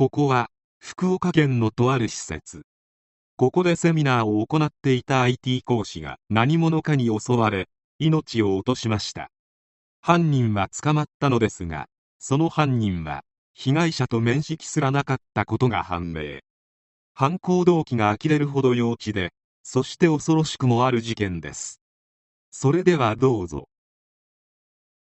ここは福岡県のとある施設。ここでセミナーを行っていた IT 講師が何者かに襲われ命を落としました。犯人は捕まったのですがその犯人は被害者と面識すらなかったことが判明。犯行動機が呆れるほど幼稚でそして恐ろしくもある事件です。それではどうぞ。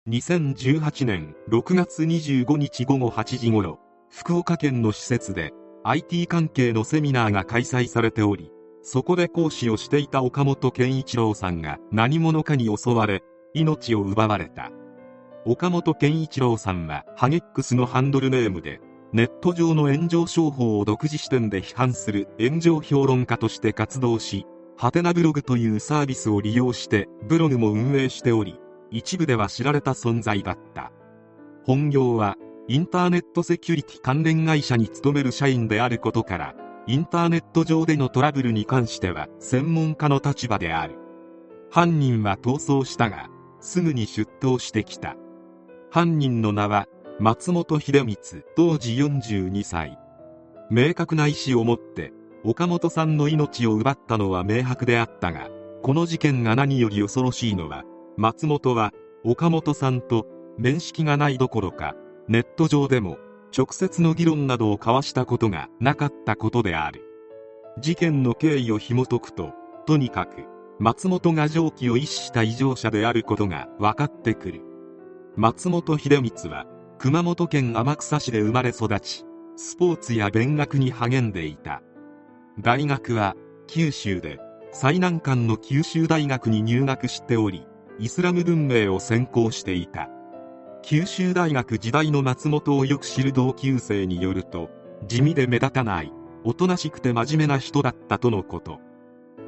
2018年6月25日午後8時頃。福岡県の施設で IT 関係のセミナーが開催されておりそこで講師をしていた岡本健一郎さんが何者かに襲われ命を奪われた。岡本健一郎さんはハゲックスのハンドルネームでネット上の炎上商法を独自視点で批判する炎上評論家として活動しハテナブログというサービスを利用してブログも運営しており一部では知られた存在だった。本業はインターネットセキュリティ関連会社に勤める社員であることからインターネット上でのトラブルに関しては専門家の立場である。犯人は逃走したがすぐに出頭してきた。犯人の名は松本秀光当時42歳。明確な意思を持って岡本さんの命を奪ったのは明白であったがこの事件が何より恐ろしいのは松本は岡本さんと面識がないどころかネット上でも直接の議論などを交わしたことがなかったことである。事件の経緯を紐解くととにかく松本が常軌を逸した異常者であることが分かってくる。松本秀光は熊本県天草市で生まれ育ちスポーツや勉学に励んでいた。大学は九州で最難関の九州大学に入学しておりイスラム文明を専攻していた。九州大学時代の松本をよく知る同級生によると地味で目立たないおとなしくて真面目な人だったとのこと。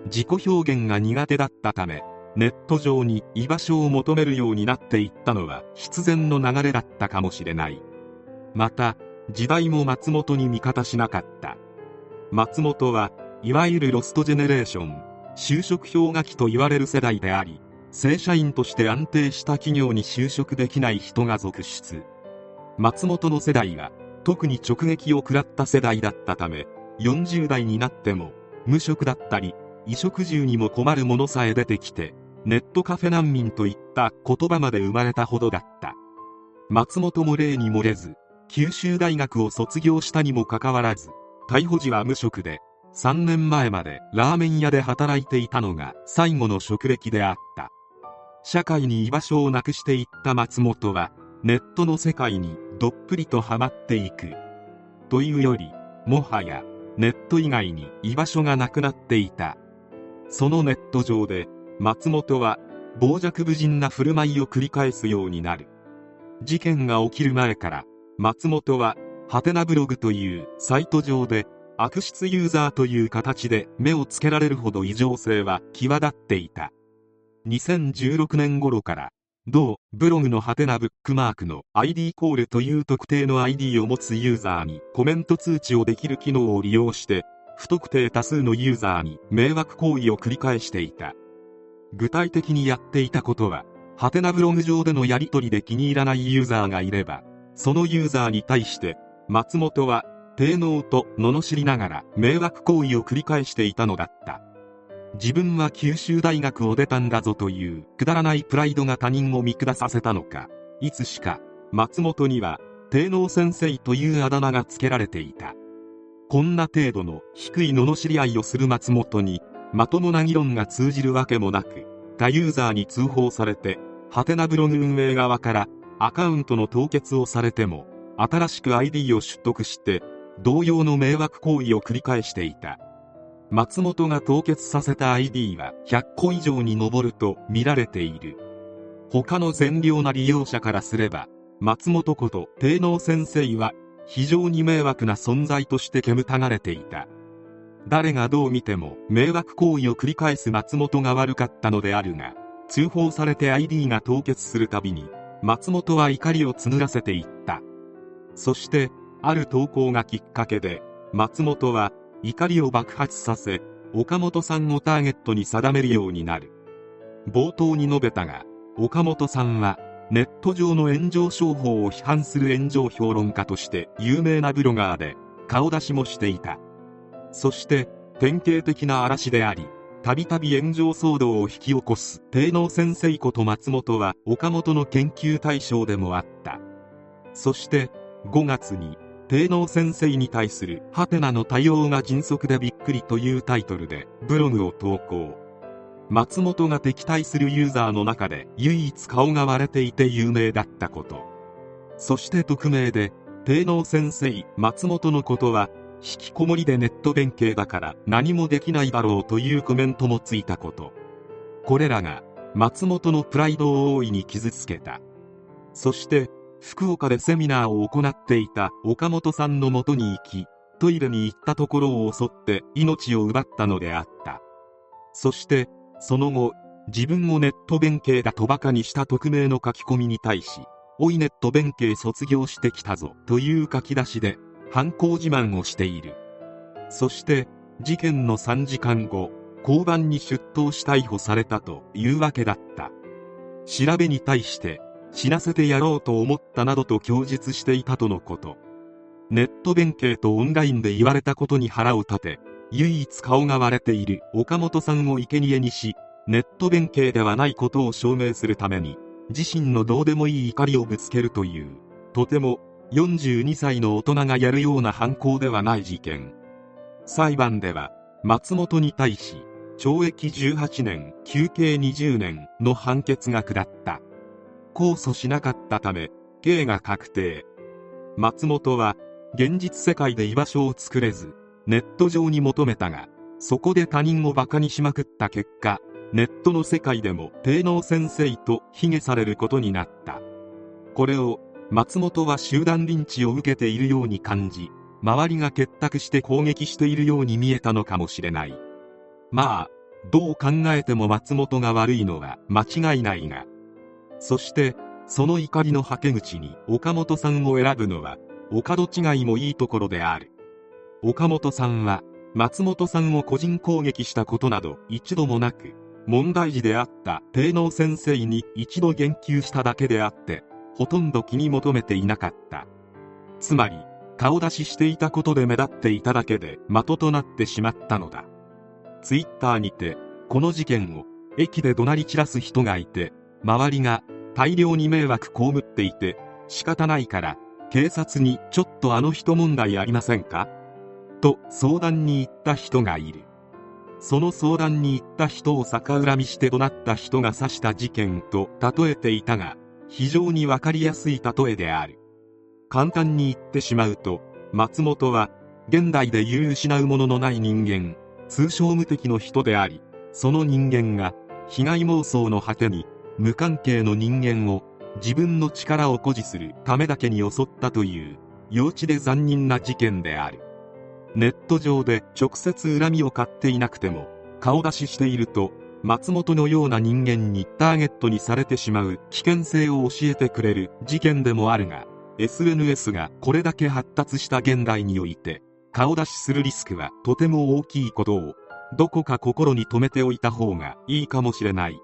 自己表現が苦手だったためネット上に居場所を求めるようになっていったのは必然の流れだったかもしれない。また時代も松本に味方しなかった。松本はいわゆるロストジェネレーション就職氷河期と言われる世代であり正社員として安定した企業に就職できない人が続出。松本の世代は特に直撃を食らった世代だったため40代になっても無職だったり衣食住にも困るものさえ出てきてネットカフェ難民といった言葉まで生まれたほどだった。松本も例に漏れず九州大学を卒業したにもかかわらず逮捕時は無職で3年前までラーメン屋で働いていたのが最後の職歴であった。社会に居場所をなくしていった松本はネットの世界にどっぷりとはまっていくというよりもはやネット以外に居場所がなくなっていた。そのネット上で松本は傍若無人な振る舞いを繰り返すようになる。事件が起きる前から松本はハテナブログというサイト上で悪質ユーザーという形で目をつけられるほど異常性は際立っていた。2016年頃から同ブログのハテナブックマークの ID コールという特定の ID を持つユーザーにコメント通知をできる機能を利用して不特定多数のユーザーに迷惑行為を繰り返していた。具体的にやっていたことはハテナブログ上でのやり取りで気に入らないユーザーがいればそのユーザーに対して松本は低能と罵りながら迷惑行為を繰り返していたのだった。自分は九州大学を出たんだぞというくだらないプライドが他人を見下させたのかいつしか松本には低能先生というあだ名が付けられていた。こんな程度の低い罵り合いをする松本にまともな議論が通じるわけもなく他ユーザーに通報されてハテナブログ運営側からアカウントの凍結をされても新しく ID を取得して同様の迷惑行為を繰り返していた。松本が凍結させた ID は100個以上に上ると見られている。他の善良な利用者からすれば松本こと低能先生は非常に迷惑な存在として煙たがれていた。誰がどう見ても迷惑行為を繰り返す松本が悪かったのであるが通報されて ID が凍結するたびに松本は怒りを募らせていった。そしてある投稿がきっかけで松本は怒りを爆発させ岡本さんをターゲットに定めるようになる。冒頭に述べたが岡本さんはネット上の炎上商法を批判する炎上評論家として有名なブロガーで顔出しもしていた。そして典型的な嵐でありたびたび炎上騒動を引き起こす帝能先生こと松本は岡本の研究対象でもあった。そして5月に帝能先生に対するハテナの対応が迅速でびっくりというタイトルでブログを投稿。松本が敵対するユーザーの中で唯一顔が割れていて有名だったこと。そして匿名で帝能先生松本のことは引きこもりでネット弁慶だから何もできないだろうというコメントもついたこと。これらが松本のプライドを大いに傷つけた。そして福岡でセミナーを行っていた岡本さんのもとに行きトイレに行ったところを襲って命を奪ったのであった。そしてその後自分をネット弁慶だとバカにした匿名の書き込みに対し「おいネット弁慶卒業してきたぞ」という書き出しで犯行自慢をしている。そして事件の3時間後交番に出頭し逮捕されたというわけだった。調べに対して死なせてやろうと思ったなどと供述していたとのこと。ネット弁慶とオンラインで言われたことに腹を立て唯一顔が割れている岡本さんを生贄にしネット弁慶ではないことを証明するために自身のどうでもいい怒りをぶつけるというとても42歳の大人がやるような犯行ではない事件。裁判では松本に対し懲役18年休刑20年の判決が下った。控訴しなかったため刑が確定。松本は現実世界で居場所を作れずネット上に求めたがそこで他人をバカにしまくった結果ネットの世界でも帝能先生と卑下されることになった。これを松本は集団リンチを受けているように感じ周りが結託して攻撃しているように見えたのかもしれない。まあどう考えても松本が悪いのは間違いないがそしてその怒りのはけ口に岡本さんを選ぶのは岡戸違いもいいところである。岡本さんは松本さんを個人攻撃したことなど一度もなく問題児であった帝能先生に一度言及しただけであってほとんど気に求めていなかった。つまり顔出ししていたことで目立っていただけで的となってしまったのだ。ツイッターにてこの事件を駅で怒鳴り散らす人がいて周りが大量に迷惑被っていて仕方ないから警察にちょっとあの人問題ありませんか？と相談に行った人がいる。その相談に行った人を逆恨みして怒鳴った人が指した事件と例えていたが非常にわかりやすい例えである。簡単に言ってしまうと松本は現代で言う失うもののない人間通称無敵の人でありその人間が被害妄想の果てに無関係の人間を自分の力を誇示するためだけに襲ったという幼稚で残忍な事件である。ネット上で直接恨みを買っていなくても顔出ししていると松本のような人間にターゲットにされてしまう危険性を教えてくれる事件でもあるが SNS がこれだけ発達した現代において顔出しするリスクはとても大きいことをどこか心に留めておいた方がいいかもしれない。